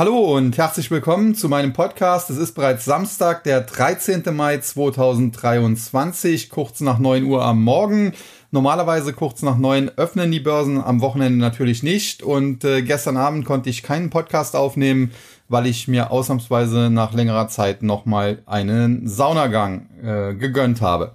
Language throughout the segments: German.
Hallo und herzlich willkommen zu meinem Podcast. Es ist bereits Samstag, der 13. Mai 2023, kurz nach 9 Uhr am Morgen. Normalerweise kurz nach 9 öffnen die Börsen, am Wochenende natürlich nicht. Und äh, gestern Abend konnte ich keinen Podcast aufnehmen, weil ich mir ausnahmsweise nach längerer Zeit nochmal einen Saunagang äh, gegönnt habe.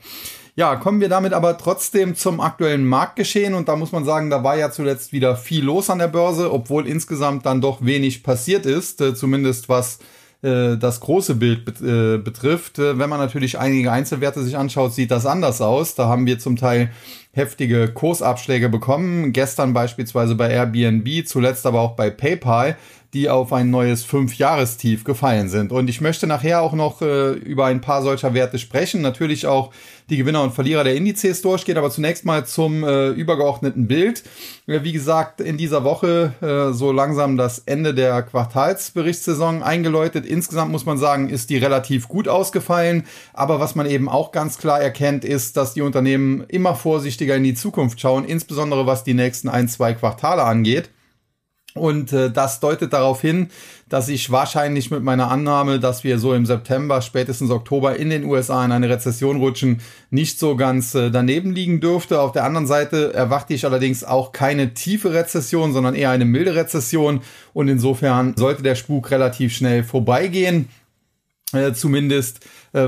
Ja, kommen wir damit aber trotzdem zum aktuellen Marktgeschehen und da muss man sagen, da war ja zuletzt wieder viel los an der Börse, obwohl insgesamt dann doch wenig passiert ist, äh, zumindest was äh, das große Bild äh, betrifft. Wenn man natürlich einige Einzelwerte sich anschaut, sieht das anders aus. Da haben wir zum Teil heftige Kursabschläge bekommen. Gestern beispielsweise bei Airbnb, zuletzt aber auch bei PayPal die auf ein neues Fünf-Jahrestief gefallen sind. Und ich möchte nachher auch noch äh, über ein paar solcher Werte sprechen. Natürlich auch die Gewinner und Verlierer der Indizes durchgehen, aber zunächst mal zum äh, übergeordneten Bild. Äh, wie gesagt, in dieser Woche äh, so langsam das Ende der Quartalsberichtssaison eingeläutet. Insgesamt muss man sagen, ist die relativ gut ausgefallen. Aber was man eben auch ganz klar erkennt, ist, dass die Unternehmen immer vorsichtiger in die Zukunft schauen, insbesondere was die nächsten ein, zwei Quartale angeht. Und äh, das deutet darauf hin, dass ich wahrscheinlich mit meiner Annahme, dass wir so im September, spätestens Oktober in den USA in eine Rezession rutschen, nicht so ganz äh, daneben liegen dürfte. Auf der anderen Seite erwarte ich allerdings auch keine tiefe Rezession, sondern eher eine milde Rezession. Und insofern sollte der Spuk relativ schnell vorbeigehen. Äh, zumindest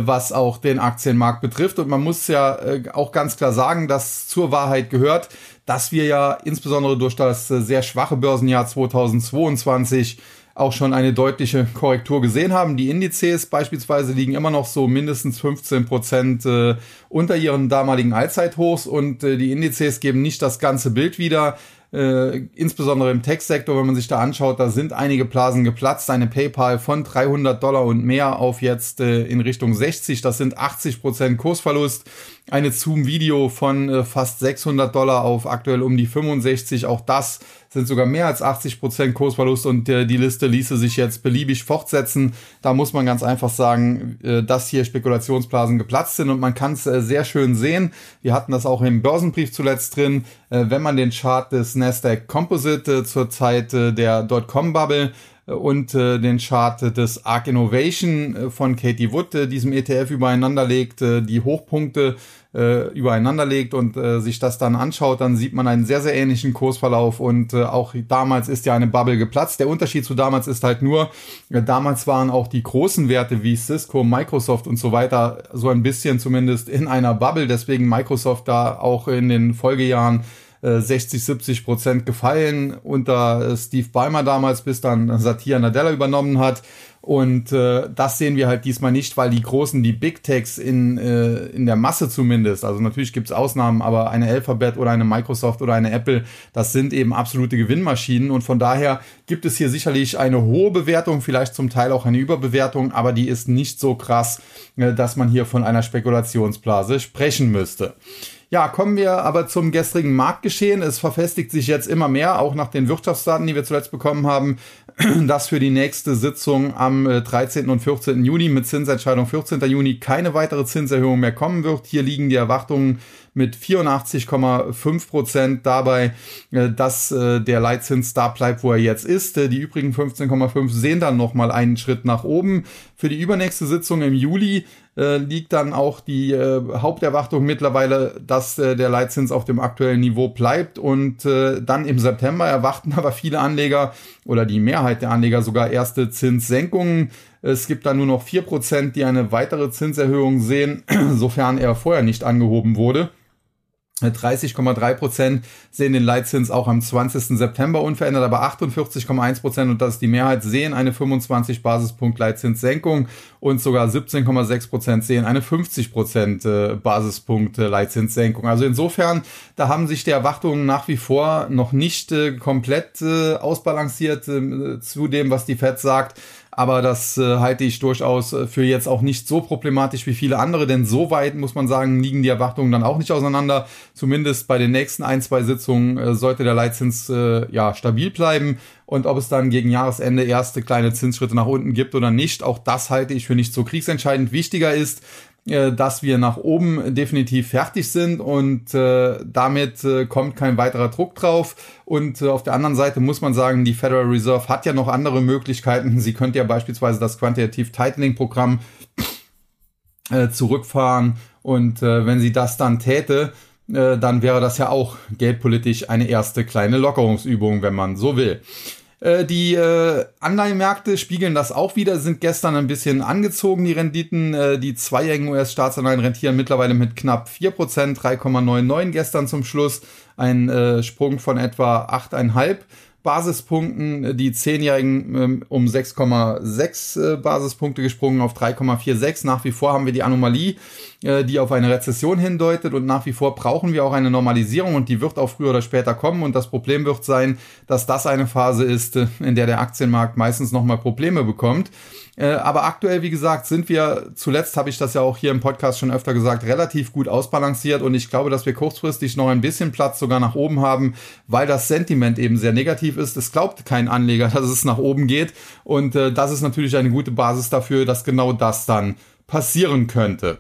was auch den Aktienmarkt betrifft. Und man muss ja äh, auch ganz klar sagen, dass zur Wahrheit gehört, dass wir ja insbesondere durch das äh, sehr schwache Börsenjahr 2022 auch schon eine deutliche Korrektur gesehen haben. Die Indizes beispielsweise liegen immer noch so mindestens 15 Prozent äh, unter ihren damaligen Allzeithochs und äh, die Indizes geben nicht das ganze Bild wieder. Äh, insbesondere im Tech-Sektor, wenn man sich da anschaut, da sind einige Blasen geplatzt. Eine PayPal von 300 Dollar und mehr auf jetzt äh, in Richtung 60, das sind 80 Prozent Kursverlust eine Zoom-Video von äh, fast 600 Dollar auf aktuell um die 65. Auch das sind sogar mehr als 80 Prozent Kursverlust und äh, die Liste ließe sich jetzt beliebig fortsetzen. Da muss man ganz einfach sagen, äh, dass hier Spekulationsblasen geplatzt sind und man kann es äh, sehr schön sehen. Wir hatten das auch im Börsenbrief zuletzt drin. Äh, wenn man den Chart des Nasdaq Composite äh, zur Zeit der Dotcom-Bubble und äh, den Chart des Arc Innovation äh, von Katie Wood, äh, diesem ETF übereinander legt, äh, die Hochpunkte äh, übereinander legt und äh, sich das dann anschaut, dann sieht man einen sehr, sehr ähnlichen Kursverlauf und äh, auch damals ist ja eine Bubble geplatzt. Der Unterschied zu damals ist halt nur, äh, damals waren auch die großen Werte wie Cisco, Microsoft und so weiter so ein bisschen zumindest in einer Bubble, deswegen Microsoft da auch in den Folgejahren 60, äh, 70 Prozent gefallen unter äh, Steve Ballmer damals, bis dann Satya Nadella übernommen hat. Und äh, das sehen wir halt diesmal nicht, weil die großen, die Big Techs in, äh, in der Masse zumindest, also natürlich gibt's Ausnahmen, aber eine Alphabet oder eine Microsoft oder eine Apple, das sind eben absolute Gewinnmaschinen. Und von daher gibt es hier sicherlich eine hohe Bewertung, vielleicht zum Teil auch eine Überbewertung, aber die ist nicht so krass, äh, dass man hier von einer Spekulationsblase sprechen müsste. Ja, kommen wir aber zum gestrigen Marktgeschehen. Es verfestigt sich jetzt immer mehr, auch nach den Wirtschaftsdaten, die wir zuletzt bekommen haben, dass für die nächste Sitzung am 13. Äh, und 14. Juni mit Zinsentscheidung 14. Juni keine weitere Zinserhöhung mehr kommen wird. Hier liegen die Erwartungen mit 84,5 Prozent dabei, äh, dass äh, der Leitzins da bleibt, wo er jetzt ist. Die übrigen 15,5 sehen dann nochmal einen Schritt nach oben. Für die übernächste Sitzung im Juli liegt dann auch die Haupterwartung mittlerweile, dass der Leitzins auf dem aktuellen Niveau bleibt. Und dann im September erwarten aber viele Anleger oder die Mehrheit der Anleger sogar erste Zinssenkungen. Es gibt da nur noch vier Prozent, die eine weitere Zinserhöhung sehen, sofern er vorher nicht angehoben wurde. 30,3 Prozent sehen den Leitzins auch am 20. September unverändert, aber 48,1 Prozent, und das ist die Mehrheit, sehen eine 25 Basispunkt Leitzinssenkung und sogar 17,6 Prozent sehen eine 50 Prozent äh, Basispunkt Leitzinssenkung. Also insofern, da haben sich die Erwartungen nach wie vor noch nicht äh, komplett äh, ausbalanciert zu dem, was die Fed sagt aber das äh, halte ich durchaus äh, für jetzt auch nicht so problematisch wie viele andere, denn so weit muss man sagen, liegen die Erwartungen dann auch nicht auseinander. Zumindest bei den nächsten ein, zwei Sitzungen äh, sollte der Leitzins äh, ja stabil bleiben. Und ob es dann gegen Jahresende erste kleine Zinsschritte nach unten gibt oder nicht, auch das halte ich für nicht so kriegsentscheidend. Wichtiger ist, äh, dass wir nach oben definitiv fertig sind und äh, damit äh, kommt kein weiterer Druck drauf. Und äh, auf der anderen Seite muss man sagen, die Federal Reserve hat ja noch andere Möglichkeiten. Sie könnte ja beispielsweise das Quantitative Tightening Programm äh, zurückfahren und äh, wenn sie das dann täte, äh, dann wäre das ja auch geldpolitisch eine erste kleine Lockerungsübung, wenn man so will. Äh, die äh, Anleihenmärkte spiegeln das auch wieder, sind gestern ein bisschen angezogen, die Renditen. Äh, die zweijährigen US-Staatsanleihen rentieren mittlerweile mit knapp 4%, 3,99 gestern zum Schluss. Ein äh, Sprung von etwa 8,5 Basispunkten, die Zehnjährigen ähm, um 6,6 äh, Basispunkte gesprungen auf 3,46. Nach wie vor haben wir die Anomalie, äh, die auf eine Rezession hindeutet und nach wie vor brauchen wir auch eine Normalisierung und die wird auch früher oder später kommen und das Problem wird sein, dass das eine Phase ist, äh, in der der Aktienmarkt meistens nochmal Probleme bekommt. Äh, aber aktuell, wie gesagt, sind wir, zuletzt habe ich das ja auch hier im Podcast schon öfter gesagt, relativ gut ausbalanciert und ich glaube, dass wir kurzfristig noch ein bisschen Platz sogar nach oben haben, weil das Sentiment eben sehr negativ ist. Es glaubt kein Anleger, dass es nach oben geht und äh, das ist natürlich eine gute Basis dafür, dass genau das dann passieren könnte.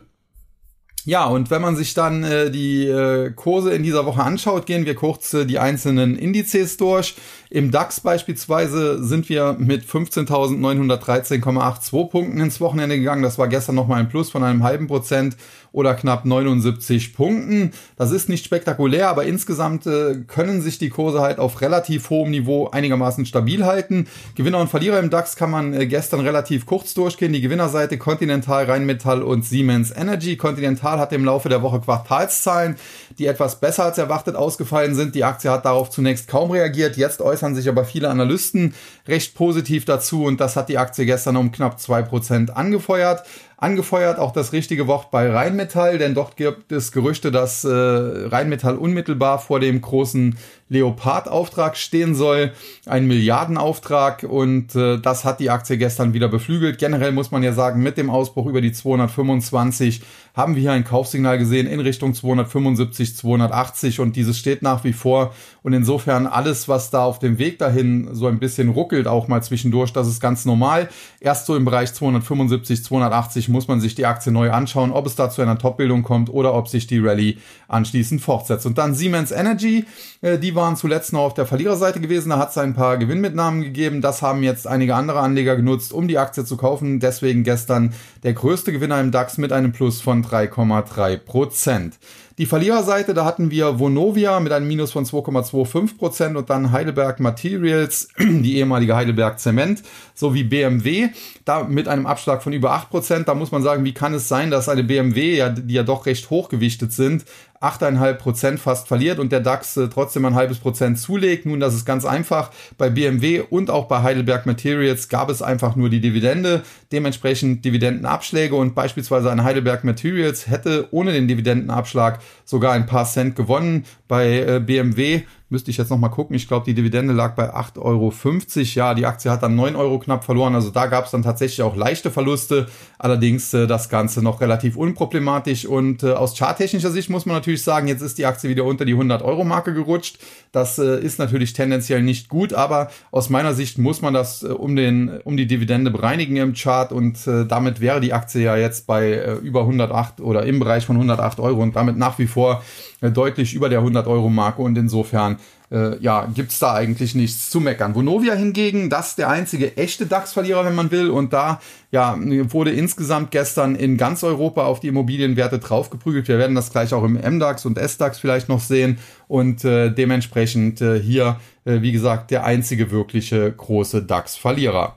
Ja, und wenn man sich dann äh, die äh, Kurse in dieser Woche anschaut, gehen wir kurz äh, die einzelnen Indizes durch. Im DAX beispielsweise sind wir mit 15.913,82 Punkten ins Wochenende gegangen. Das war gestern nochmal ein Plus von einem halben Prozent oder knapp 79 Punkten. Das ist nicht spektakulär, aber insgesamt äh, können sich die Kurse halt auf relativ hohem Niveau einigermaßen stabil halten. Gewinner und Verlierer im DAX kann man äh, gestern relativ kurz durchgehen. Die Gewinnerseite Continental, Rheinmetall und Siemens Energy. Continental hat im Laufe der Woche Quartalszahlen, die etwas besser als erwartet ausgefallen sind. Die Aktie hat darauf zunächst kaum reagiert. Jetzt äußern sich aber viele Analysten recht positiv dazu und das hat die Aktie gestern um knapp zwei Prozent angefeuert angefeuert, auch das richtige Wort bei Rheinmetall, denn dort gibt es Gerüchte, dass äh, Rheinmetall unmittelbar vor dem großen Leopard-Auftrag stehen soll, ein Milliardenauftrag und äh, das hat die Aktie gestern wieder beflügelt. Generell muss man ja sagen, mit dem Ausbruch über die 225 haben wir hier ein Kaufsignal gesehen in Richtung 275, 280 und dieses steht nach wie vor und insofern alles, was da auf dem Weg dahin so ein bisschen ruckelt, auch mal zwischendurch, das ist ganz normal. Erst so im Bereich 275, 280 muss man sich die Aktie neu anschauen, ob es da zu einer Topbildung kommt oder ob sich die Rallye anschließend fortsetzt. Und dann Siemens Energy, äh, die waren zuletzt noch auf der Verliererseite gewesen. Da hat es ein paar Gewinnmitnahmen gegeben. Das haben jetzt einige andere Anleger genutzt, um die Aktie zu kaufen. Deswegen gestern der größte Gewinner im DAX mit einem Plus von 3,3 Prozent. Die Verliererseite, da hatten wir Vonovia mit einem Minus von 2,25 Prozent und dann Heidelberg Materials, die ehemalige Heidelberg Zement, sowie BMW, da mit einem Abschlag von über 8 Prozent. Da muss man sagen, wie kann es sein, dass eine BMW, ja, die ja doch recht hochgewichtet sind, 8,5 Prozent fast verliert und der DAX äh, trotzdem ein halbes Prozent zulegt. Nun, das ist ganz einfach. Bei BMW und auch bei Heidelberg Materials gab es einfach nur die Dividende, dementsprechend Dividendenabschläge und beispielsweise ein Heidelberg Materials hätte ohne den Dividendenabschlag sogar ein paar Cent gewonnen. Bei äh, BMW müsste ich jetzt nochmal gucken. Ich glaube, die Dividende lag bei 8,50 Euro. Ja, die Aktie hat dann 9 Euro knapp verloren. Also da gab es dann tatsächlich auch leichte Verluste. Allerdings äh, das Ganze noch relativ unproblematisch. Und äh, aus charttechnischer Sicht muss man natürlich sagen, jetzt ist die Aktie wieder unter die 100 Euro Marke gerutscht. Das äh, ist natürlich tendenziell nicht gut, aber aus meiner Sicht muss man das äh, um, den, um die Dividende bereinigen im Chart. Und äh, damit wäre die Aktie ja jetzt bei äh, über 108 oder im Bereich von 108 Euro und damit nach wie vor deutlich über der 100 Euro Marke und insofern äh, ja, gibt's da eigentlich nichts zu meckern. Vonovia hingegen, das ist der einzige echte DAX-Verlierer, wenn man will. Und da ja, wurde insgesamt gestern in ganz Europa auf die Immobilienwerte draufgeprügelt. Wir werden das gleich auch im MDAX und SDAX vielleicht noch sehen. Und äh, dementsprechend äh, hier, äh, wie gesagt, der einzige wirkliche große DAX-Verlierer.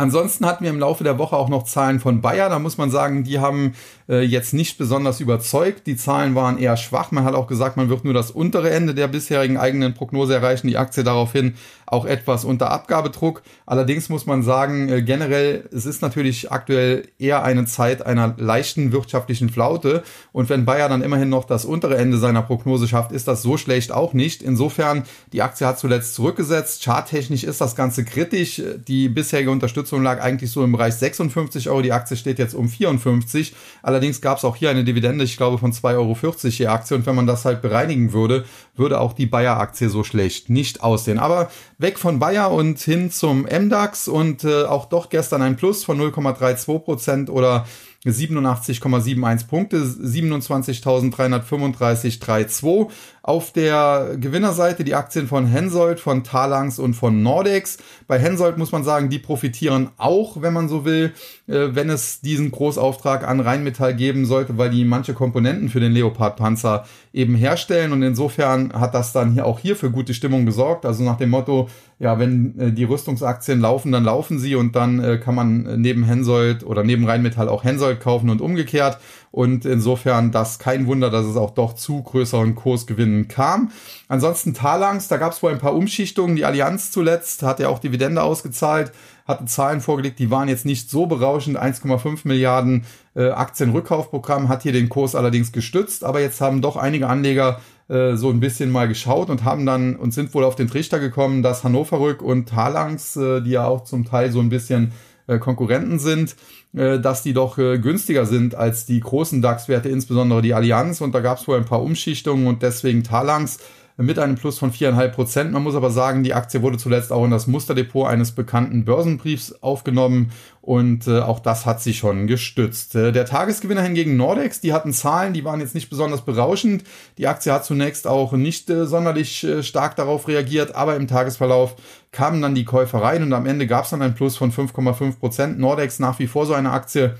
Ansonsten hatten wir im Laufe der Woche auch noch Zahlen von Bayer. Da muss man sagen, die haben äh, jetzt nicht besonders überzeugt. Die Zahlen waren eher schwach. Man hat auch gesagt, man wird nur das untere Ende der bisherigen eigenen Prognose erreichen. Die Aktie daraufhin auch etwas unter Abgabedruck. Allerdings muss man sagen, äh, generell, es ist natürlich aktuell eher eine Zeit einer leichten wirtschaftlichen Flaute. Und wenn Bayer dann immerhin noch das untere Ende seiner Prognose schafft, ist das so schlecht auch nicht. Insofern, die Aktie hat zuletzt zurückgesetzt. Charttechnisch ist das Ganze kritisch. Die bisherige Unterstützung lag eigentlich so im Bereich 56 Euro. Die Aktie steht jetzt um 54. Allerdings gab es auch hier eine Dividende, ich glaube, von 2,40 Euro je Aktie. Und wenn man das halt bereinigen würde, würde auch die Bayer-Aktie so schlecht nicht aussehen. Aber weg von Bayer und hin zum MDAX und äh, auch doch gestern ein Plus von 0,32 Prozent oder 87,71 Punkte, 27.335,32. Auf der Gewinnerseite die Aktien von Hensoldt, von Talangs und von Nordex. Bei Hensoldt muss man sagen, die profitieren auch, wenn man so will, äh, wenn es diesen Großauftrag an Rheinmetall geben sollte, weil die manche Komponenten für den Leopard-Panzer eben herstellen. Und insofern hat das dann hier auch hier für gute Stimmung gesorgt. Also nach dem Motto, ja, wenn äh, die Rüstungsaktien laufen, dann laufen sie und dann äh, kann man neben Hensoldt oder neben Rheinmetall auch Hensoldt kaufen und umgekehrt. Und insofern das kein Wunder, dass es auch doch zu größeren Kursgewinnen kam. Ansonsten Talangs, da gab es wohl ein paar Umschichtungen. Die Allianz zuletzt hat ja auch Dividende ausgezahlt, hatte Zahlen vorgelegt, die waren jetzt nicht so berauschend. 1,5 Milliarden äh, Aktienrückkaufprogramm hat hier den Kurs allerdings gestützt, aber jetzt haben doch einige Anleger äh, so ein bisschen mal geschaut und haben dann und sind wohl auf den Trichter gekommen, dass Hannover Rück und Talangs, äh, die ja auch zum Teil so ein bisschen äh, Konkurrenten sind, äh, dass die doch äh, günstiger sind als die großen DAX-Werte, insbesondere die Allianz. Und da gab es wohl ein paar Umschichtungen und deswegen Talangs mit einem Plus von 4,5 Prozent. Man muss aber sagen, die Aktie wurde zuletzt auch in das Musterdepot eines bekannten Börsenbriefs aufgenommen und äh, auch das hat sie schon gestützt. Äh, der Tagesgewinner hingegen Nordex, die hatten Zahlen, die waren jetzt nicht besonders berauschend. Die Aktie hat zunächst auch nicht äh, sonderlich äh, stark darauf reagiert, aber im Tagesverlauf kamen dann die Käufer rein und am Ende gab es dann ein Plus von 5,5 Prozent. Nordex nach wie vor so eine Aktie,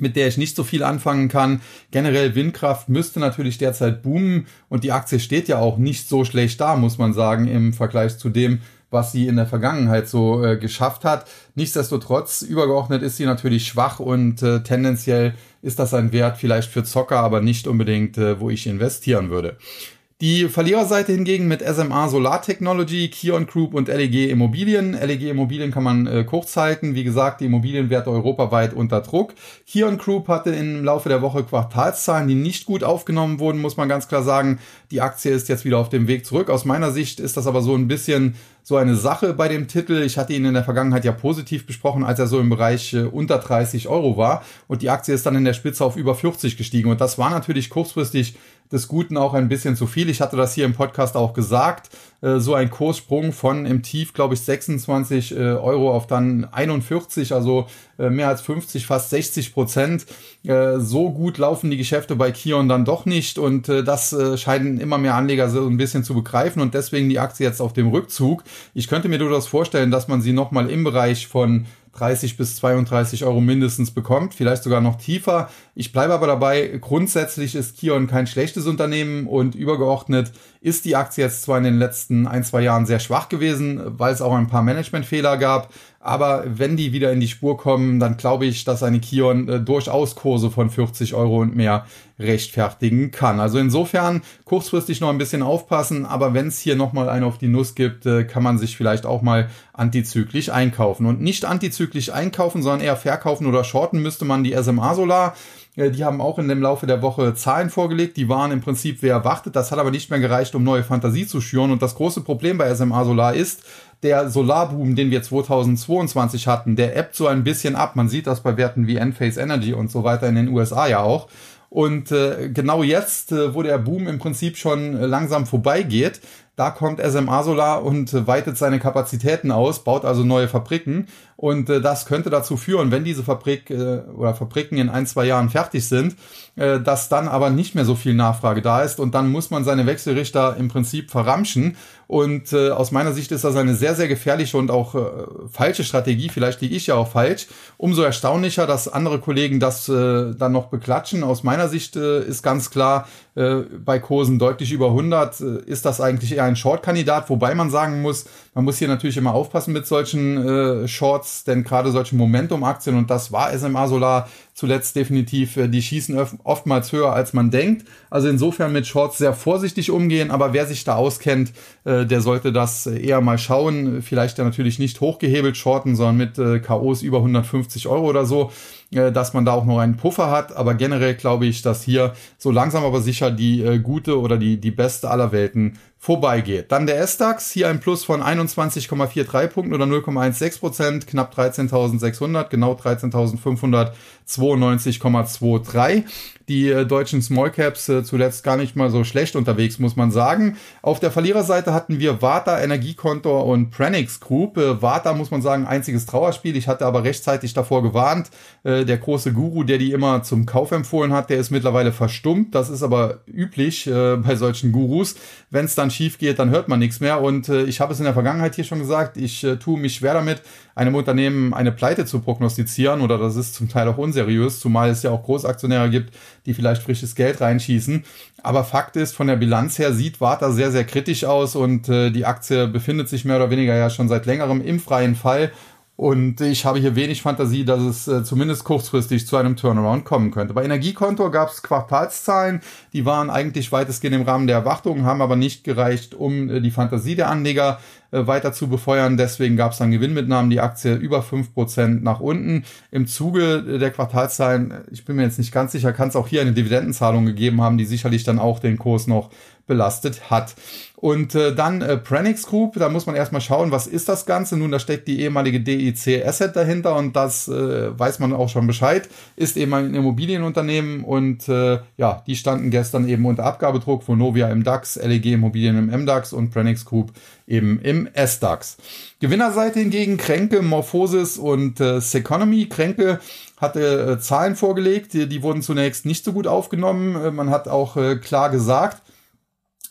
mit der ich nicht so viel anfangen kann. Generell Windkraft müsste natürlich derzeit boomen und die Aktie steht ja auch nicht so schlecht da, muss man sagen, im Vergleich zu dem, was sie in der Vergangenheit so äh, geschafft hat. Nichtsdestotrotz, übergeordnet ist sie natürlich schwach und äh, tendenziell ist das ein Wert vielleicht für Zocker, aber nicht unbedingt, äh, wo ich investieren würde. Die Verliererseite hingegen mit SMA Solar Technology, Kion Group und LEG Immobilien. LEG Immobilien kann man äh, kurz halten. Wie gesagt, die Immobilienwerte europaweit unter Druck. Kion Group hatte im Laufe der Woche Quartalszahlen, die nicht gut aufgenommen wurden, muss man ganz klar sagen. Die Aktie ist jetzt wieder auf dem Weg zurück. Aus meiner Sicht ist das aber so ein bisschen so eine Sache bei dem Titel. Ich hatte ihn in der Vergangenheit ja positiv besprochen, als er so im Bereich äh, unter 30 Euro war. Und die Aktie ist dann in der Spitze auf über 40 gestiegen. Und das war natürlich kurzfristig des Guten auch ein bisschen zu viel. Ich hatte das hier im Podcast auch gesagt. Äh, so ein Kurssprung von im Tief, glaube ich, 26 äh, Euro auf dann 41, also mehr als 50, fast 60 Prozent. So gut laufen die Geschäfte bei Kion dann doch nicht und das scheinen immer mehr Anleger so ein bisschen zu begreifen und deswegen die Aktie jetzt auf dem Rückzug. Ich könnte mir durchaus vorstellen, dass man sie nochmal im Bereich von 30 bis 32 Euro mindestens bekommt, vielleicht sogar noch tiefer. Ich bleibe aber dabei, grundsätzlich ist Kion kein schlechtes Unternehmen und übergeordnet ist die Aktie jetzt zwar in den letzten ein, zwei Jahren sehr schwach gewesen, weil es auch ein paar Managementfehler gab, aber wenn die wieder in die Spur kommen, dann glaube ich, dass eine Kion äh, durchaus Kurse von 40 Euro und mehr rechtfertigen kann. Also insofern kurzfristig noch ein bisschen aufpassen, aber wenn es hier nochmal einen auf die Nuss gibt, äh, kann man sich vielleicht auch mal antizyklisch einkaufen. Und nicht antizyklisch einkaufen, sondern eher verkaufen oder shorten müsste man die SMA Solar. Äh, die haben auch in dem Laufe der Woche Zahlen vorgelegt, die waren im Prinzip wie erwartet. Das hat aber nicht mehr gereicht, um neue Fantasie zu schüren. Und das große Problem bei SMA Solar ist, der Solarboom, den wir 2022 hatten, der ebbt so ein bisschen ab. Man sieht das bei Werten wie Enphase Energy und so weiter in den USA ja auch. Und äh, genau jetzt, äh, wo der Boom im Prinzip schon äh, langsam vorbeigeht, da kommt SMA Solar und äh, weitet seine Kapazitäten aus, baut also neue Fabriken. Und äh, das könnte dazu führen, wenn diese Fabrik äh, oder Fabriken in ein, zwei Jahren fertig sind, äh, dass dann aber nicht mehr so viel Nachfrage da ist und dann muss man seine Wechselrichter im Prinzip verramschen. Und äh, aus meiner Sicht ist das eine sehr, sehr gefährliche und auch äh, falsche Strategie. Vielleicht liege ich ja auch falsch. Umso erstaunlicher, dass andere Kollegen das äh, dann noch beklatschen. Aus meiner Sicht äh, ist ganz klar, äh, bei Kursen deutlich über 100 äh, ist das eigentlich eher ein Short-Kandidat, wobei man sagen muss, man muss hier natürlich immer aufpassen mit solchen äh, Shorts, denn gerade solche Momentum-Aktien, und das war SMA Solar zuletzt definitiv, äh, die schießen oftmals höher, als man denkt. Also insofern mit Shorts sehr vorsichtig umgehen, aber wer sich da auskennt, äh, der sollte das eher mal schauen. Vielleicht ja natürlich nicht hochgehebelt shorten, sondern mit äh, KOs über 150 Euro oder so dass man da auch noch einen Puffer hat. Aber generell glaube ich, dass hier so langsam aber sicher die äh, gute oder die, die beste aller Welten vorbeigeht. Dann der S-DAX, hier ein Plus von 21,43 Punkten oder 0,16 Prozent, knapp 13.600, genau 13.592,23. die äh, deutschen Small Caps äh, zuletzt gar nicht mal so schlecht unterwegs, muss man sagen. Auf der Verliererseite hatten wir Vata, Energiekontor und Pranix Group. Äh, Vata muss man sagen, einziges Trauerspiel. Ich hatte aber rechtzeitig davor gewarnt. Äh, der große Guru, der die immer zum Kauf empfohlen hat, der ist mittlerweile verstummt. Das ist aber üblich äh, bei solchen Gurus. Wenn es dann schief geht, dann hört man nichts mehr. Und äh, ich habe es in der Vergangenheit hier schon gesagt, ich äh, tue mich schwer damit, einem Unternehmen eine Pleite zu prognostizieren oder das ist zum Teil auch unseriös, zumal es ja auch Großaktionäre gibt, die vielleicht frisches Geld reinschießen. Aber Fakt ist, von der Bilanz her sieht Warta sehr, sehr kritisch aus und äh, die Aktie befindet sich mehr oder weniger ja schon seit längerem im freien Fall und ich habe hier wenig Fantasie, dass es äh, zumindest kurzfristig zu einem Turnaround kommen könnte. Bei Energiekonto gab es Quartalszahlen, die waren eigentlich weitestgehend im Rahmen der Erwartungen, haben aber nicht gereicht, um äh, die Fantasie der Anleger äh, weiter zu befeuern. Deswegen gab es dann Gewinnmitnahmen, die Aktie über fünf Prozent nach unten. Im Zuge der Quartalszahlen, ich bin mir jetzt nicht ganz sicher, kann es auch hier eine Dividendenzahlung gegeben haben, die sicherlich dann auch den Kurs noch belastet hat. Und äh, dann äh, Pranix Group, da muss man erstmal schauen, was ist das Ganze? Nun, da steckt die ehemalige DIC Asset dahinter und das äh, weiß man auch schon Bescheid, ist eben ein Immobilienunternehmen und äh, ja, die standen gestern eben unter Abgabedruck, Vonovia im DAX, LEG Immobilien im MDAX und Pranix Group eben im SDAX. Gewinnerseite hingegen Kränke, Morphosis und äh, Seconomy. Kränke hatte äh, Zahlen vorgelegt, die, die wurden zunächst nicht so gut aufgenommen. Äh, man hat auch äh, klar gesagt,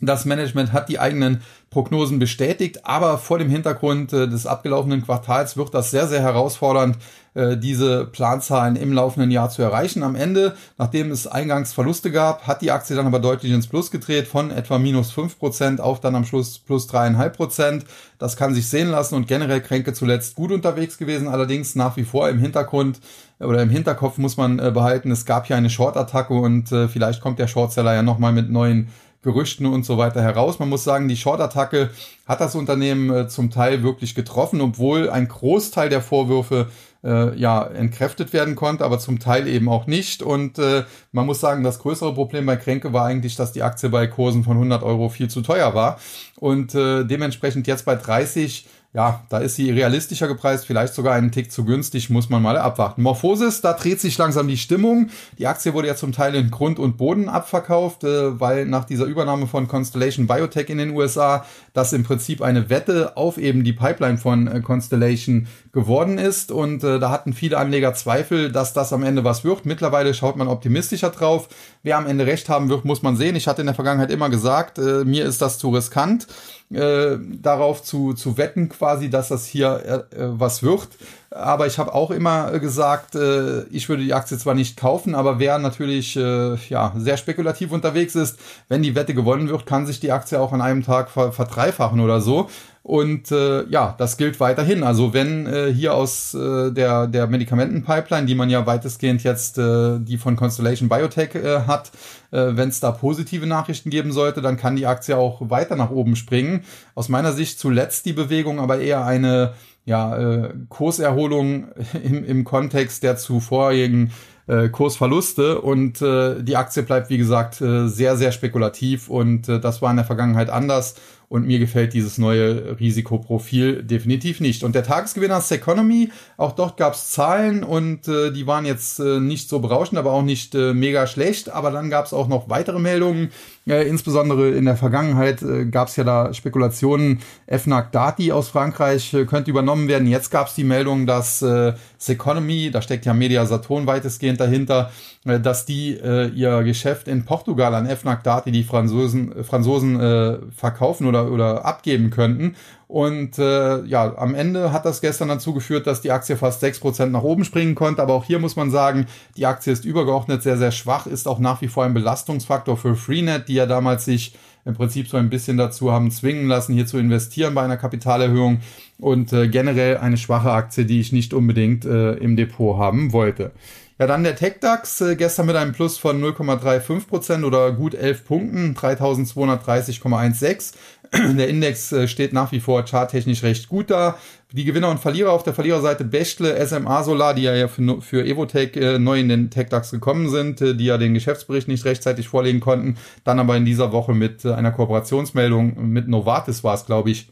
das Management hat die eigenen Prognosen bestätigt, aber vor dem Hintergrund äh, des abgelaufenen Quartals wird das sehr, sehr herausfordernd, äh, diese Planzahlen im laufenden Jahr zu erreichen. Am Ende, nachdem es eingangs Verluste gab, hat die Aktie dann aber deutlich ins Plus gedreht, von etwa minus fünf Prozent auf dann am Schluss plus dreieinhalb Prozent. Das kann sich sehen lassen und generell Kränke zuletzt gut unterwegs gewesen, allerdings nach wie vor im Hintergrund oder im Hinterkopf muss man behalten, es gab hier eine Short-Attacke und vielleicht kommt der Shortseller ja nochmal mit neuen Gerüchten und so weiter heraus. Man muss sagen, die Short-Attacke hat das Unternehmen äh, zum Teil wirklich getroffen, obwohl ein Großteil der Vorwürfe äh, ja entkräftet werden konnte, aber zum Teil eben auch nicht. Und äh, man muss sagen, das größere Problem bei Kränke war eigentlich, dass die Aktie bei Kursen von 100 Euro viel zu teuer war und äh, dementsprechend jetzt bei 30 ja, da ist sie realistischer gepreist, vielleicht sogar einen Tick zu günstig, muss man mal abwarten. Morphosis, da dreht sich langsam die Stimmung. Die Aktie wurde ja zum Teil in Grund und Boden abverkauft, äh, weil nach dieser Übernahme von Constellation Biotech in den USA das im Prinzip eine Wette auf eben die Pipeline von äh, Constellation geworden ist. Und äh, da hatten viele Anleger Zweifel, dass das am Ende was wird. Mittlerweile schaut man optimistischer drauf. Wer am Ende recht haben wird, muss man sehen. Ich hatte in der Vergangenheit immer gesagt, äh, mir ist das zu riskant äh, darauf zu, zu wetten, quasi, dass das hier äh, was wird. Aber ich habe auch immer gesagt, äh, ich würde die Aktie zwar nicht kaufen, aber wer natürlich äh, ja, sehr spekulativ unterwegs ist, wenn die Wette gewonnen wird, kann sich die Aktie auch an einem Tag ver verdreifachen oder so. Und äh, ja, das gilt weiterhin. Also wenn äh, hier aus äh, der, der Medikamentenpipeline, die man ja weitestgehend jetzt äh, die von Constellation Biotech äh, hat, äh, wenn es da positive Nachrichten geben sollte, dann kann die Aktie auch weiter nach oben springen. Aus meiner Sicht zuletzt die Bewegung aber eher eine ja, äh, Kurserholung im, im Kontext der zuvorigen äh, Kursverluste und äh, die Aktie bleibt, wie gesagt, äh, sehr, sehr spekulativ und äh, das war in der Vergangenheit anders und mir gefällt dieses neue Risikoprofil definitiv nicht. Und der Tagesgewinner Seconomy, auch dort gab es Zahlen und äh, die waren jetzt äh, nicht so berauschend, aber auch nicht äh, mega schlecht. Aber dann gab es auch noch weitere Meldungen. Äh, insbesondere in der Vergangenheit äh, gab es ja da Spekulationen, FNAC Dati aus Frankreich äh, könnte übernommen werden. Jetzt gab es die Meldung, dass äh, Seconomy, da steckt ja Media Saturn weitestgehend dahinter, äh, dass die äh, ihr Geschäft in Portugal an FNAC Dati, die Franzosen, äh, Franzosen äh, verkaufen oder, oder abgeben könnten. Und äh, ja, am Ende hat das gestern dazu geführt, dass die Aktie fast sechs Prozent nach oben springen konnte. Aber auch hier muss man sagen, die Aktie ist übergeordnet sehr, sehr schwach, ist auch nach wie vor ein Belastungsfaktor für Freenet, die ja damals sich im Prinzip so ein bisschen dazu haben zwingen lassen, hier zu investieren bei einer Kapitalerhöhung und äh, generell eine schwache Aktie, die ich nicht unbedingt äh, im Depot haben wollte. Ja, dann der TechDAX äh, gestern mit einem Plus von 0,35 Prozent oder gut 11 Punkten, 3230,16. Der Index äh, steht nach wie vor charttechnisch recht gut da. Die Gewinner und Verlierer auf der Verliererseite Bechtle, SMA Solar, die ja für, für Evotech äh, neu in den TechDAX gekommen sind, äh, die ja den Geschäftsbericht nicht rechtzeitig vorlegen konnten, dann aber in dieser Woche mit äh, einer Kooperationsmeldung mit Novartis war es, glaube ich,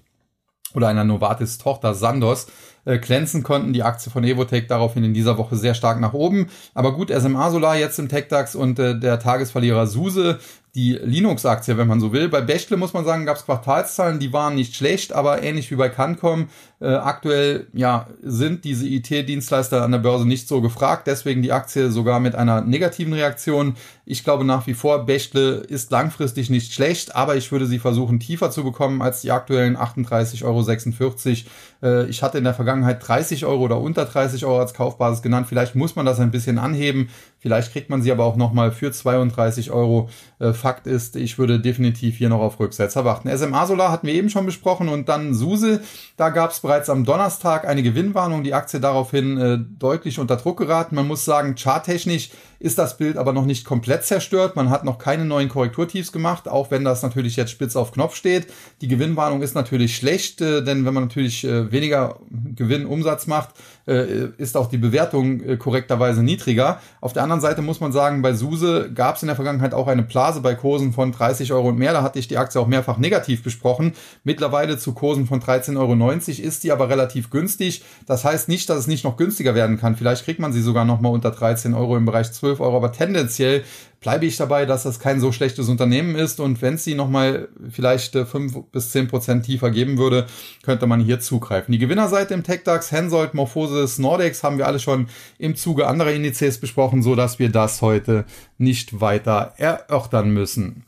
oder einer Novartis-Tochter Sandos äh, glänzen konnten. Die Aktie von Evotech daraufhin in dieser Woche sehr stark nach oben. Aber gut, SMA Solar jetzt im TechDAX und äh, der Tagesverlierer SUSE die Linux-Aktie, wenn man so will. Bei Bechtle muss man sagen, gab es Quartalszahlen, die waren nicht schlecht, aber ähnlich wie bei Cancom, äh, aktuell ja, sind diese IT-Dienstleister an der Börse nicht so gefragt, deswegen die Aktie sogar mit einer negativen Reaktion. Ich glaube nach wie vor, Bechtle ist langfristig nicht schlecht, aber ich würde sie versuchen tiefer zu bekommen als die aktuellen 38,46 Euro. Äh, ich hatte in der Vergangenheit 30 Euro oder unter 30 Euro als Kaufbasis genannt. Vielleicht muss man das ein bisschen anheben. Vielleicht kriegt man sie aber auch nochmal für 32 Euro. Äh, Fakt ist, ich würde definitiv hier noch auf Rücksetzer warten. SMA Solar hatten wir eben schon besprochen und dann SUSE. Da gab es bereits am Donnerstag eine Gewinnwarnung. Die Aktie daraufhin äh, deutlich unter Druck geraten. Man muss sagen, charttechnisch ist das Bild aber noch nicht komplett zerstört. Man hat noch keine neuen Korrekturtiefs gemacht, auch wenn das natürlich jetzt spitz auf Knopf steht. Die Gewinnwarnung ist natürlich schlecht, äh, denn wenn man natürlich äh, weniger Gewinnumsatz macht, äh, ist auch die Bewertung korrekterweise niedriger. Auf der anderen Seite muss man sagen, bei SUSE gab es in der Vergangenheit auch eine Blase bei Kursen von 30 Euro und mehr. Da hatte ich die Aktie auch mehrfach negativ besprochen. Mittlerweile zu Kursen von 13,90 Euro ist die aber relativ günstig. Das heißt nicht, dass es nicht noch günstiger werden kann. Vielleicht kriegt man sie sogar noch mal unter 13 Euro im Bereich 12 Euro, aber tendenziell bleibe ich dabei, dass das kein so schlechtes Unternehmen ist und wenn es sie nochmal vielleicht äh, fünf bis zehn Prozent tiefer geben würde, könnte man hier zugreifen. Die Gewinnerseite im TechDAX, Hensoldt, Morphosis, Nordex haben wir alle schon im Zuge anderer Indizes besprochen, so dass wir das heute nicht weiter erörtern müssen.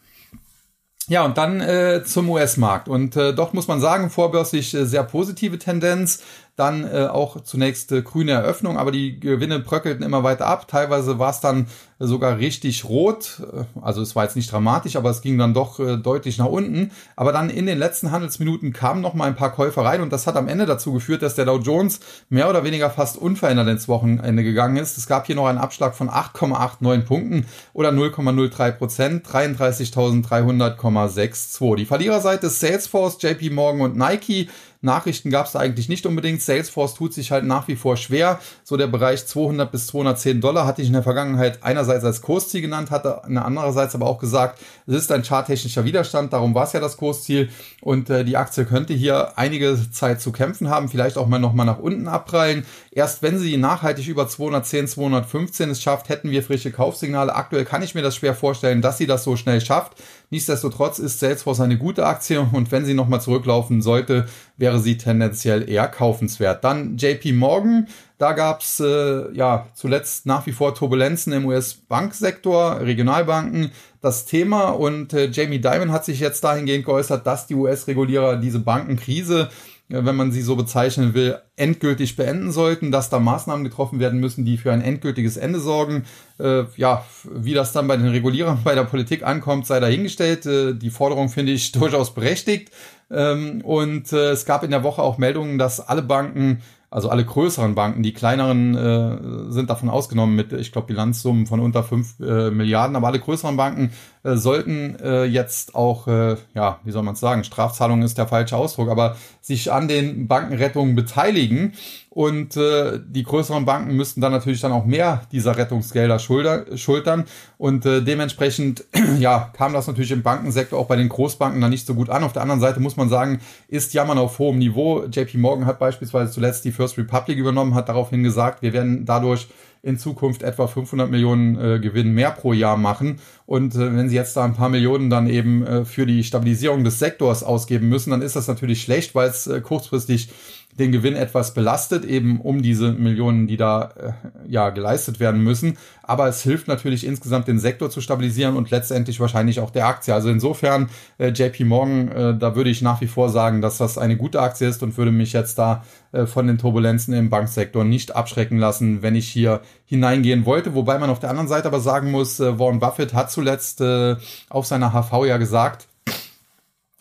Ja, und dann äh, zum US-Markt. Und äh, dort muss man sagen, vorbörslich äh, sehr positive Tendenz dann äh, auch zunächst äh, grüne Eröffnung, aber die Gewinne bröckelten immer weiter ab. Teilweise war es dann sogar richtig rot. Äh, also es war jetzt nicht dramatisch, aber es ging dann doch äh, deutlich nach unten. Aber dann in den letzten Handelsminuten kamen noch mal ein paar Käufer rein und das hat am Ende dazu geführt, dass der Dow Jones mehr oder weniger fast unverändert ins Wochenende gegangen ist. Es gab hier noch einen Abschlag von 8,89 Punkten oder 0,03 Prozent, 33.300,62. Die Verliererseite Salesforce, JP Morgan und Nike. Nachrichten gab es da eigentlich nicht unbedingt. Salesforce tut sich halt nach wie vor schwer. So der Bereich 200 bis 210 Dollar hatte ich in der Vergangenheit einerseits als Kursziel genannt, hatte andererseits aber auch gesagt, es ist ein charttechnischer Widerstand. Darum war es ja das Kursziel. Und äh, die Aktie könnte hier einige Zeit zu kämpfen haben, vielleicht auch mal nochmal nach unten abprallen. Erst wenn sie nachhaltig über 210, 215 es schafft, hätten wir frische Kaufsignale. Aktuell kann ich mir das schwer vorstellen, dass sie das so schnell schafft. Nichtsdestotrotz ist Salesforce eine gute Aktie und wenn sie nochmal zurücklaufen sollte, wäre sie tendenziell eher kaufenswert. Dann JP Morgan, da gab's äh, ja zuletzt nach wie vor Turbulenzen im US-Banksektor, Regionalbanken, das Thema und äh, Jamie Dimon hat sich jetzt dahingehend geäußert, dass die US-Regulierer diese Bankenkrise wenn man sie so bezeichnen will, endgültig beenden sollten, dass da Maßnahmen getroffen werden müssen, die für ein endgültiges Ende sorgen. Äh, ja, wie das dann bei den Regulierern, bei der Politik ankommt, sei dahingestellt. Äh, die Forderung finde ich durchaus berechtigt. Ähm, und äh, es gab in der Woche auch Meldungen, dass alle Banken also alle größeren Banken, die kleineren äh, sind davon ausgenommen mit, ich glaube, Bilanzsummen von unter fünf äh, Milliarden, aber alle größeren Banken äh, sollten äh, jetzt auch, äh, ja, wie soll man es sagen, Strafzahlungen ist der falsche Ausdruck, aber sich an den Bankenrettungen beteiligen. Und äh, die größeren Banken müssten dann natürlich dann auch mehr dieser Rettungsgelder schulter, schultern. Und äh, dementsprechend ja, kam das natürlich im Bankensektor auch bei den Großbanken dann nicht so gut an. Auf der anderen Seite muss man sagen, ist Jammern auf hohem Niveau. JP Morgan hat beispielsweise zuletzt die First Republic übernommen, hat daraufhin gesagt, wir werden dadurch in Zukunft etwa 500 Millionen äh, Gewinn mehr pro Jahr machen. Und äh, wenn Sie jetzt da ein paar Millionen dann eben äh, für die Stabilisierung des Sektors ausgeben müssen, dann ist das natürlich schlecht, weil es äh, kurzfristig den Gewinn etwas belastet, eben um diese Millionen, die da äh, ja geleistet werden müssen. Aber es hilft natürlich insgesamt den Sektor zu stabilisieren und letztendlich wahrscheinlich auch der Aktie. Also insofern äh, JP Morgan, äh, da würde ich nach wie vor sagen, dass das eine gute Aktie ist und würde mich jetzt da äh, von den Turbulenzen im Banksektor nicht abschrecken lassen, wenn ich hier hineingehen wollte. Wobei man auf der anderen Seite aber sagen muss, äh, Warren Buffett hat zuletzt äh, auf seiner HV ja gesagt,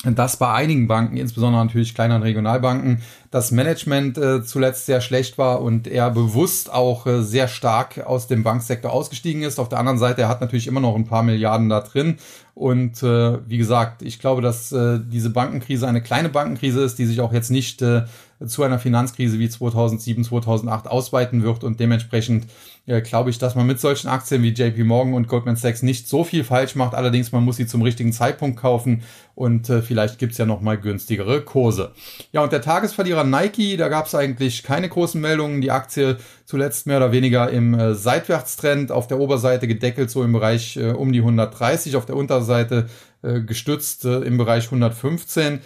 dass bei einigen Banken, insbesondere natürlich kleineren Regionalbanken, das Management äh, zuletzt sehr schlecht war und er bewusst auch äh, sehr stark aus dem Banksektor ausgestiegen ist. Auf der anderen Seite, er hat natürlich immer noch ein paar Milliarden da drin. Und äh, wie gesagt, ich glaube, dass äh, diese Bankenkrise eine kleine Bankenkrise ist, die sich auch jetzt nicht äh, zu einer Finanzkrise wie 2007, 2008 ausweiten wird und dementsprechend äh, glaube ich, dass man mit solchen Aktien wie JP Morgan und Goldman Sachs nicht so viel falsch macht. Allerdings, man muss sie zum richtigen Zeitpunkt kaufen und äh, vielleicht gibt's ja noch mal günstigere Kurse. Ja, und der Tagesverlierer Verlierer Nike, da gab es eigentlich keine großen Meldungen. Die Aktie zuletzt mehr oder weniger im äh, Seitwärtstrend, auf der Oberseite gedeckelt so im Bereich äh, um die 130, auf der Unterseite äh, gestützt äh, im Bereich 115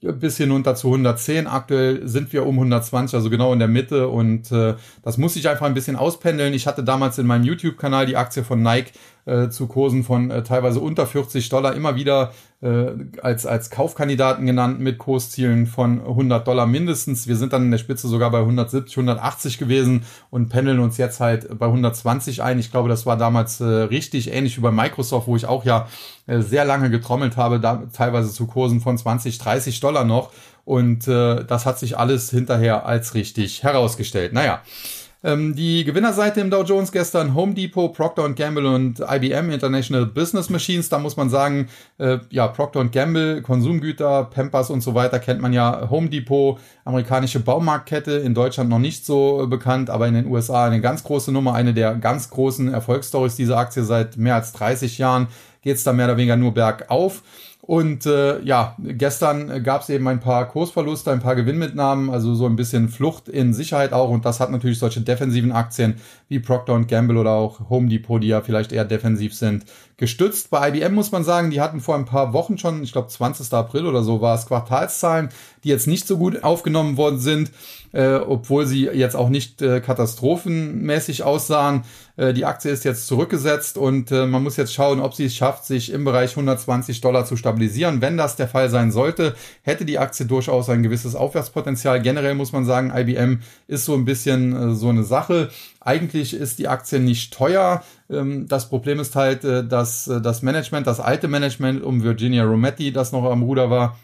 bis hinunter zu 110. Aktuell sind wir um 120, also genau in der Mitte. Und äh, das muss ich einfach ein bisschen auspendeln. Ich hatte damals in meinem YouTube-Kanal die Aktie von Nike äh, zu Kursen von äh, teilweise unter 40 Dollar immer wieder äh, als, als Kaufkandidaten genannt mit Kurszielen von 100 Dollar mindestens. Wir sind dann in der Spitze sogar bei 170, 180 gewesen und pendeln uns jetzt halt bei 120 ein. Ich glaube, das war damals äh, richtig ähnlich wie bei Microsoft, wo ich auch ja äh, sehr lange getrommelt habe, da, teilweise zu Kursen von 20, 30 Dollar noch. Und äh, das hat sich alles hinterher als richtig herausgestellt. Naja. Ähm, die Gewinnerseite im Dow Jones gestern Home Depot, Procter Gamble und IBM International Business Machines. Da muss man sagen, äh, ja, Procter Gamble, Konsumgüter, Pampers und so weiter kennt man ja. Home Depot, amerikanische Baumarktkette, in Deutschland noch nicht so äh, bekannt, aber in den USA eine ganz große Nummer, eine der ganz großen Erfolgsstories dieser Aktie seit mehr als 30 Jahren geht es da mehr oder weniger nur bergauf. Und äh, ja, gestern gab es eben ein paar Kursverluste, ein paar Gewinnmitnahmen, also so ein bisschen Flucht in Sicherheit auch. Und das hat natürlich solche defensiven Aktien wie Procter Gamble oder auch Home Depot, die ja vielleicht eher defensiv sind, gestützt. Bei IBM muss man sagen, die hatten vor ein paar Wochen schon, ich glaube 20. April oder so war es, Quartalszahlen, die jetzt nicht so gut aufgenommen worden sind, äh, obwohl sie jetzt auch nicht äh, katastrophenmäßig aussahen. Äh, die Aktie ist jetzt zurückgesetzt und äh, man muss jetzt schauen, ob sie es schafft, sich im Bereich 120 Dollar zu stabilisieren. Wenn das der Fall sein sollte, hätte die Aktie durchaus ein gewisses Aufwärtspotenzial. Generell muss man sagen, IBM ist so ein bisschen äh, so eine Sache. Eigentlich ist die Aktie nicht teuer. Ähm, das Problem ist halt, äh, dass äh, das Management, das alte Management um Virginia Rometty, das noch am Ruder war,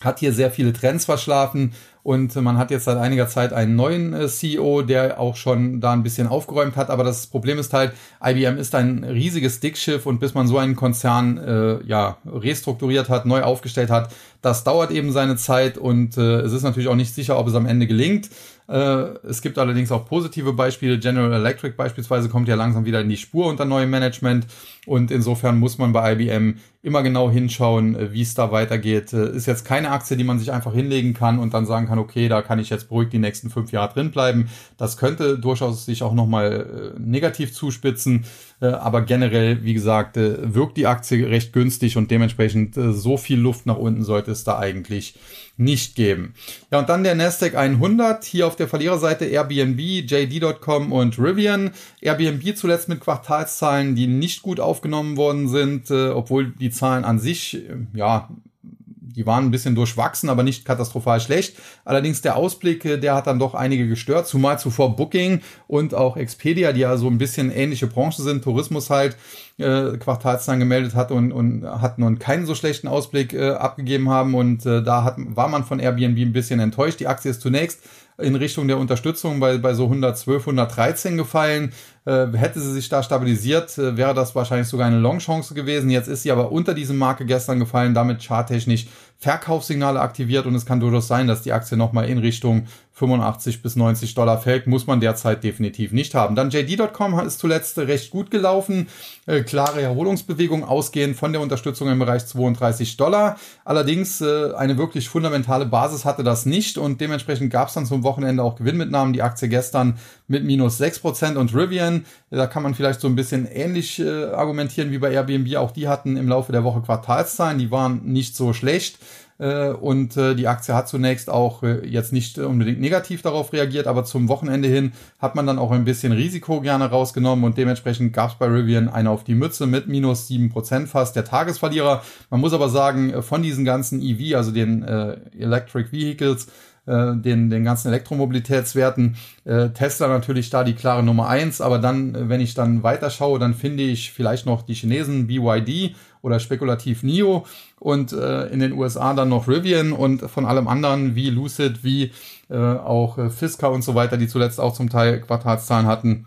hat hier sehr viele Trends verschlafen und man hat jetzt seit einiger Zeit einen neuen äh, CEO, der auch schon da ein bisschen aufgeräumt hat. Aber das Problem ist halt, IBM ist ein riesiges Dickschiff und bis man so einen Konzern äh, ja restrukturiert hat, neu aufgestellt hat, das dauert eben seine Zeit und äh, es ist natürlich auch nicht sicher, ob es am Ende gelingt. Äh, es gibt allerdings auch positive Beispiele. General Electric beispielsweise kommt ja langsam wieder in die Spur unter neuem Management. Und insofern muss man bei IBM immer genau hinschauen, äh, wie es da weitergeht. Äh, ist jetzt keine Aktie, die man sich einfach hinlegen kann und dann sagen kann, okay, da kann ich jetzt beruhigt die nächsten fünf Jahre drin bleiben. Das könnte durchaus sich auch nochmal negativ zuspitzen. Aber generell, wie gesagt, wirkt die Aktie recht günstig und dementsprechend so viel Luft nach unten sollte es da eigentlich nicht geben. Ja, und dann der Nasdaq 100, hier auf der Verliererseite Airbnb, JD.com und Rivian. Airbnb zuletzt mit Quartalszahlen, die nicht gut aufgenommen worden sind, äh, obwohl die Zahlen an sich, äh, ja, die waren ein bisschen durchwachsen, aber nicht katastrophal schlecht. Allerdings der Ausblick, äh, der hat dann doch einige gestört, zumal zuvor Booking und auch Expedia, die ja so ein bisschen ähnliche Branchen sind, Tourismus halt, äh, Quartalszahlen gemeldet hat und, und hatten und keinen so schlechten Ausblick äh, abgegeben haben. Und äh, da hat, war man von Airbnb ein bisschen enttäuscht. Die Aktie ist zunächst in Richtung der Unterstützung bei, bei so 112, 113 gefallen. Äh, hätte sie sich da stabilisiert, äh, wäre das wahrscheinlich sogar eine Long-Chance gewesen. Jetzt ist sie aber unter diesem Marke gestern gefallen, damit charttechnisch Verkaufssignale aktiviert und es kann durchaus sein, dass die Aktie nochmal in Richtung 85 bis 90 Dollar fällt, muss man derzeit definitiv nicht haben. Dann JD.com ist zuletzt recht gut gelaufen. Äh, klare Erholungsbewegung ausgehend von der Unterstützung im Bereich 32 Dollar. Allerdings äh, eine wirklich fundamentale Basis hatte das nicht und dementsprechend gab es dann zum Wochenende auch Gewinnmitnahmen. Die Aktie gestern mit minus 6% und Rivian, da kann man vielleicht so ein bisschen ähnlich äh, argumentieren wie bei Airbnb. Auch die hatten im Laufe der Woche Quartalszahlen, die waren nicht so schlecht. Äh, und äh, die Aktie hat zunächst auch äh, jetzt nicht unbedingt negativ darauf reagiert, aber zum Wochenende hin hat man dann auch ein bisschen Risiko gerne rausgenommen und dementsprechend gab es bei Rivian eine auf die Mütze mit minus sieben Prozent fast, der Tagesverlierer. Man muss aber sagen, von diesen ganzen EV, also den äh, Electric Vehicles, äh, den, den ganzen Elektromobilitätswerten. Äh, Tesla natürlich da die klare Nummer eins, aber dann, äh, wenn ich dann weiterschaue, dann finde ich vielleicht noch die Chinesen BYD oder spekulativ NIO und äh, in den USA dann noch Rivian und von allem anderen wie Lucid, wie äh, auch äh, Fisker und so weiter, die zuletzt auch zum Teil Quartalszahlen hatten,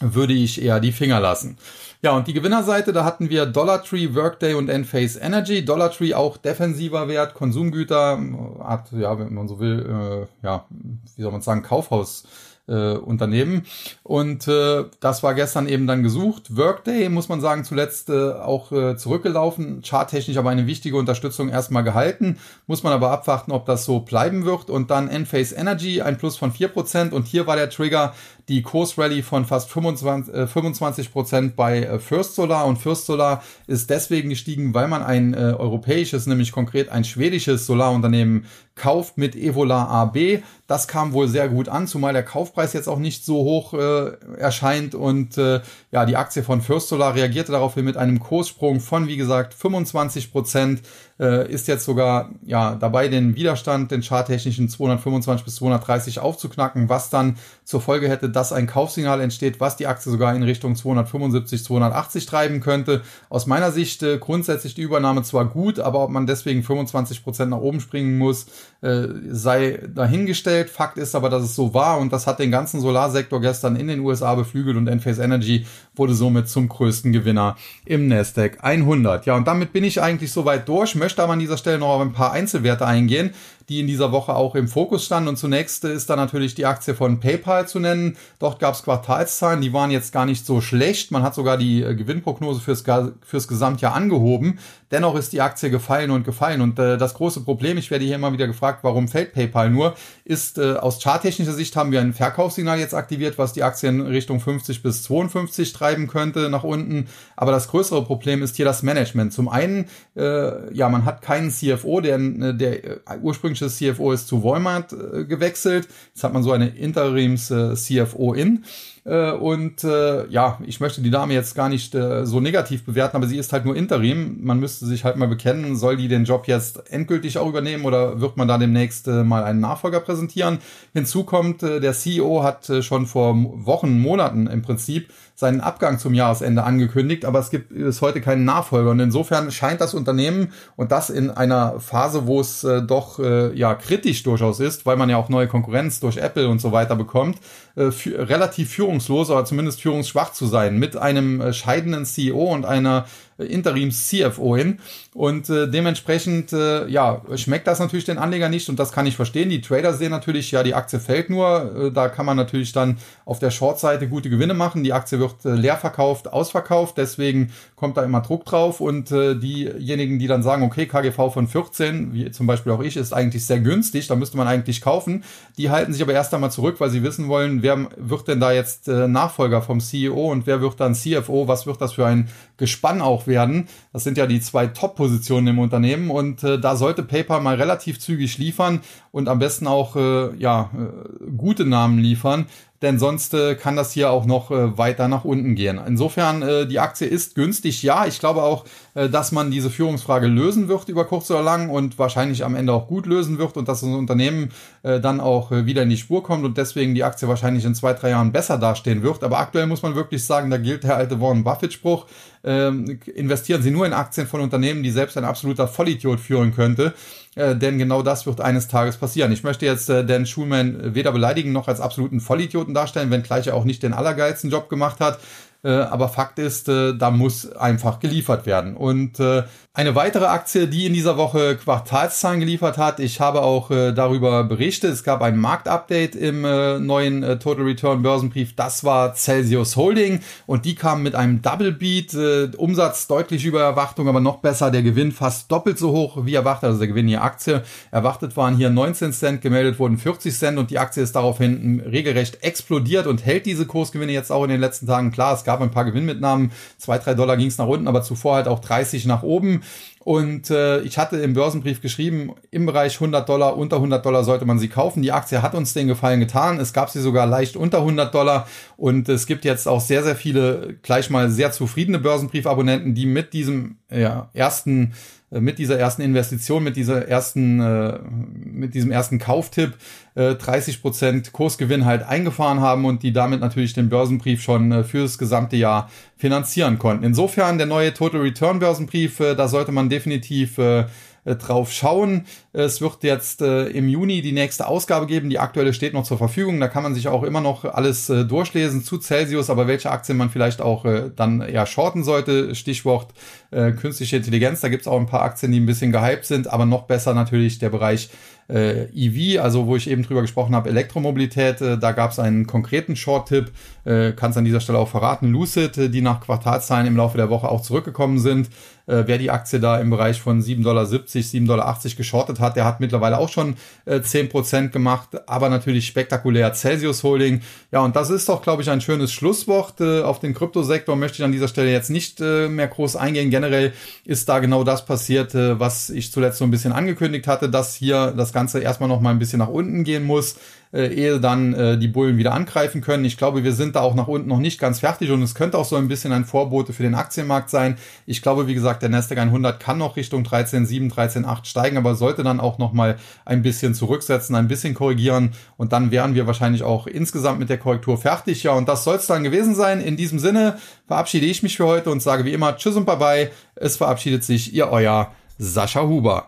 würde ich eher die Finger lassen. Ja, und die Gewinnerseite, da hatten wir Dollar Tree, Workday und Enphase Energy. Dollar Tree auch defensiver Wert, Konsumgüter, hat, ja, wenn man so will, äh, ja, wie soll man sagen, Kaufhaus äh, Unternehmen. Und äh, das war gestern eben dann gesucht. Workday, muss man sagen, zuletzt äh, auch äh, zurückgelaufen, charttechnisch aber eine wichtige Unterstützung erstmal gehalten. Muss man aber abwarten, ob das so bleiben wird. Und dann Enphase Energy, ein Plus von 4%. Und hier war der Trigger die Kursrally von fast 25, äh, 25 Prozent bei äh, First Solar und First Solar ist deswegen gestiegen, weil man ein äh, europäisches, nämlich konkret ein schwedisches Solarunternehmen kauft mit Evola AB. Das kam wohl sehr gut an, zumal der Kaufpreis jetzt auch nicht so hoch äh, erscheint und äh, ja, die Aktie von First Solar reagierte daraufhin mit einem Kurssprung von, wie gesagt, 25 Prozent äh, ist jetzt sogar ja dabei, den Widerstand, den charttechnischen 225 bis 230 aufzuknacken, was dann zur Folge hätte, dass ein Kaufsignal entsteht, was die Aktie sogar in Richtung 275, 280 treiben könnte. Aus meiner Sicht äh, grundsätzlich die Übernahme zwar gut, aber ob man deswegen 25 Prozent nach oben springen muss, äh, sei dahingestellt. Fakt ist aber, dass es so war und das hat den ganzen Solarsektor gestern in den USA beflügelt und Enphase Energy wurde somit zum größten Gewinner im Nasdaq 100. Ja, und damit bin ich eigentlich soweit durch. Möchte aber an dieser Stelle noch auf ein paar Einzelwerte eingehen die in dieser Woche auch im Fokus standen. Und zunächst ist da natürlich die Aktie von PayPal zu nennen. Dort gab es Quartalszahlen, die waren jetzt gar nicht so schlecht. Man hat sogar die äh, Gewinnprognose fürs, fürs Gesamtjahr angehoben. Dennoch ist die Aktie gefallen und gefallen. Und äh, das große Problem, ich werde hier immer wieder gefragt, warum fällt PayPal nur, ist äh, aus charttechnischer Sicht haben wir ein Verkaufssignal jetzt aktiviert, was die Aktie in Richtung 50 bis 52 treiben könnte nach unten. Aber das größere Problem ist hier das Management. Zum einen, äh, ja, man hat keinen CFO, der, äh, der äh, ursprünglich ursprüngliches CFO ist zu Walmart äh, gewechselt. Jetzt hat man so eine Interims-CFO äh, in. Äh, und äh, ja, ich möchte die Dame jetzt gar nicht äh, so negativ bewerten, aber sie ist halt nur Interim. Man müsste sich halt mal bekennen, soll die den Job jetzt endgültig auch übernehmen oder wird man da demnächst äh, mal einen Nachfolger präsentieren? Hinzu kommt, äh, der CEO hat äh, schon vor Wochen, Monaten im Prinzip seinen Abgang zum Jahresende angekündigt, aber es gibt bis heute keinen Nachfolger. Und insofern scheint das Unternehmen und das in einer Phase, wo es äh, doch äh, ja kritisch durchaus ist, weil man ja auch neue Konkurrenz durch Apple und so weiter bekommt, äh, relativ führungslos oder zumindest führungsschwach zu sein mit einem äh, scheidenden CEO und einer Interims-CFO hin. Und äh, dementsprechend, äh, ja, schmeckt das natürlich den Anleger nicht und das kann ich verstehen. Die Trader sehen natürlich, ja, die Aktie fällt nur. Äh, da kann man natürlich dann auf der Short-Seite gute Gewinne machen. Die Aktie wird äh, leer verkauft, ausverkauft, deswegen kommt da immer Druck drauf. Und äh, diejenigen, die dann sagen, okay, KGV von 14, wie zum Beispiel auch ich, ist eigentlich sehr günstig, da müsste man eigentlich kaufen, die halten sich aber erst einmal zurück, weil sie wissen wollen, wer wird denn da jetzt äh, Nachfolger vom CEO und wer wird dann CFO, was wird das für ein Gespann auch werden. Das sind ja die zwei Top-Positionen im Unternehmen und äh, da sollte PayPal mal relativ zügig liefern und am besten auch äh, ja, äh, gute Namen liefern, denn sonst äh, kann das hier auch noch äh, weiter nach unten gehen. Insofern, äh, die Aktie ist günstig, ja. Ich glaube auch, äh, dass man diese Führungsfrage lösen wird über kurz oder lang und wahrscheinlich am Ende auch gut lösen wird und dass das Unternehmen äh, dann auch äh, wieder in die Spur kommt und deswegen die Aktie wahrscheinlich in zwei, drei Jahren besser dastehen wird. Aber aktuell muss man wirklich sagen, da gilt der alte Warren Buffett-Spruch, ähm, investieren Sie nur in Aktien von Unternehmen, die selbst ein absoluter Vollidiot führen könnte. Äh, denn genau das wird eines Tages passieren. Ich möchte jetzt äh, Dan Schulman weder beleidigen noch als absoluten Vollidioten darstellen, wenngleich er auch nicht den allergeilsten Job gemacht hat. Äh, aber Fakt ist, äh, da muss einfach geliefert werden. Und äh, eine weitere Aktie, die in dieser Woche Quartalszahlen geliefert hat, ich habe auch darüber berichtet, es gab ein Marktupdate im neuen Total Return Börsenbrief, das war Celsius Holding und die kam mit einem Double Beat, Umsatz deutlich über Erwartung, aber noch besser, der Gewinn fast doppelt so hoch wie erwartet, also der Gewinn je Aktie. Erwartet waren hier 19 Cent, gemeldet wurden 40 Cent und die Aktie ist daraufhin regelrecht explodiert und hält diese Kursgewinne jetzt auch in den letzten Tagen. Klar, es gab ein paar Gewinnmitnahmen, zwei, drei Dollar ging es nach unten, aber zuvor halt auch 30 nach oben. Und äh, ich hatte im Börsenbrief geschrieben, im Bereich 100 Dollar, unter 100 Dollar sollte man sie kaufen. Die Aktie hat uns den Gefallen getan. Es gab sie sogar leicht unter 100 Dollar. Und es gibt jetzt auch sehr, sehr viele gleich mal sehr zufriedene Börsenbriefabonnenten, die mit diesem ja, ersten mit dieser ersten Investition, mit dieser ersten, äh, mit diesem ersten Kauftipp äh, 30 Prozent Kursgewinn halt eingefahren haben und die damit natürlich den Börsenbrief schon äh, für das gesamte Jahr finanzieren konnten. Insofern der neue Total Return Börsenbrief, äh, da sollte man definitiv äh, äh, drauf schauen. Es wird jetzt äh, im Juni die nächste Ausgabe geben. Die aktuelle steht noch zur Verfügung. Da kann man sich auch immer noch alles äh, durchlesen zu Celsius, aber welche Aktien man vielleicht auch äh, dann eher shorten sollte. Stichwort äh, künstliche Intelligenz. Da gibt es auch ein paar Aktien, die ein bisschen gehypt sind, aber noch besser natürlich der Bereich äh, EV, also wo ich eben drüber gesprochen habe, Elektromobilität. Äh, da gab es einen konkreten Short-Tipp, äh, kann es an dieser Stelle auch verraten, Lucid, die nach Quartalzahlen im Laufe der Woche auch zurückgekommen sind. Wer die Aktie da im Bereich von 7,70 Dollar, 7,80 Dollar geschortet hat, der hat mittlerweile auch schon äh, 10% gemacht, aber natürlich spektakulär Celsius Holding. Ja, und das ist doch, glaube ich, ein schönes Schlusswort. Äh, auf den Kryptosektor möchte ich an dieser Stelle jetzt nicht äh, mehr groß eingehen. Generell ist da genau das passiert, äh, was ich zuletzt so ein bisschen angekündigt hatte, dass hier das Ganze erstmal noch mal ein bisschen nach unten gehen muss äh, ehe dann äh, die Bullen wieder angreifen können. Ich glaube, wir sind da auch nach unten noch nicht ganz fertig und es könnte auch so ein bisschen ein Vorbote für den Aktienmarkt sein. Ich glaube, wie gesagt, der Nasdaq 100 kann noch Richtung 13,7, 13,8 steigen, aber sollte dann auch noch mal ein bisschen zurücksetzen, ein bisschen korrigieren und dann wären wir wahrscheinlich auch insgesamt mit der Korrektur fertig. Ja, und das soll es dann gewesen sein. In diesem Sinne verabschiede ich mich für heute und sage wie immer Tschüss und Bye-bye. Es verabschiedet sich Ihr Euer Sascha Huber.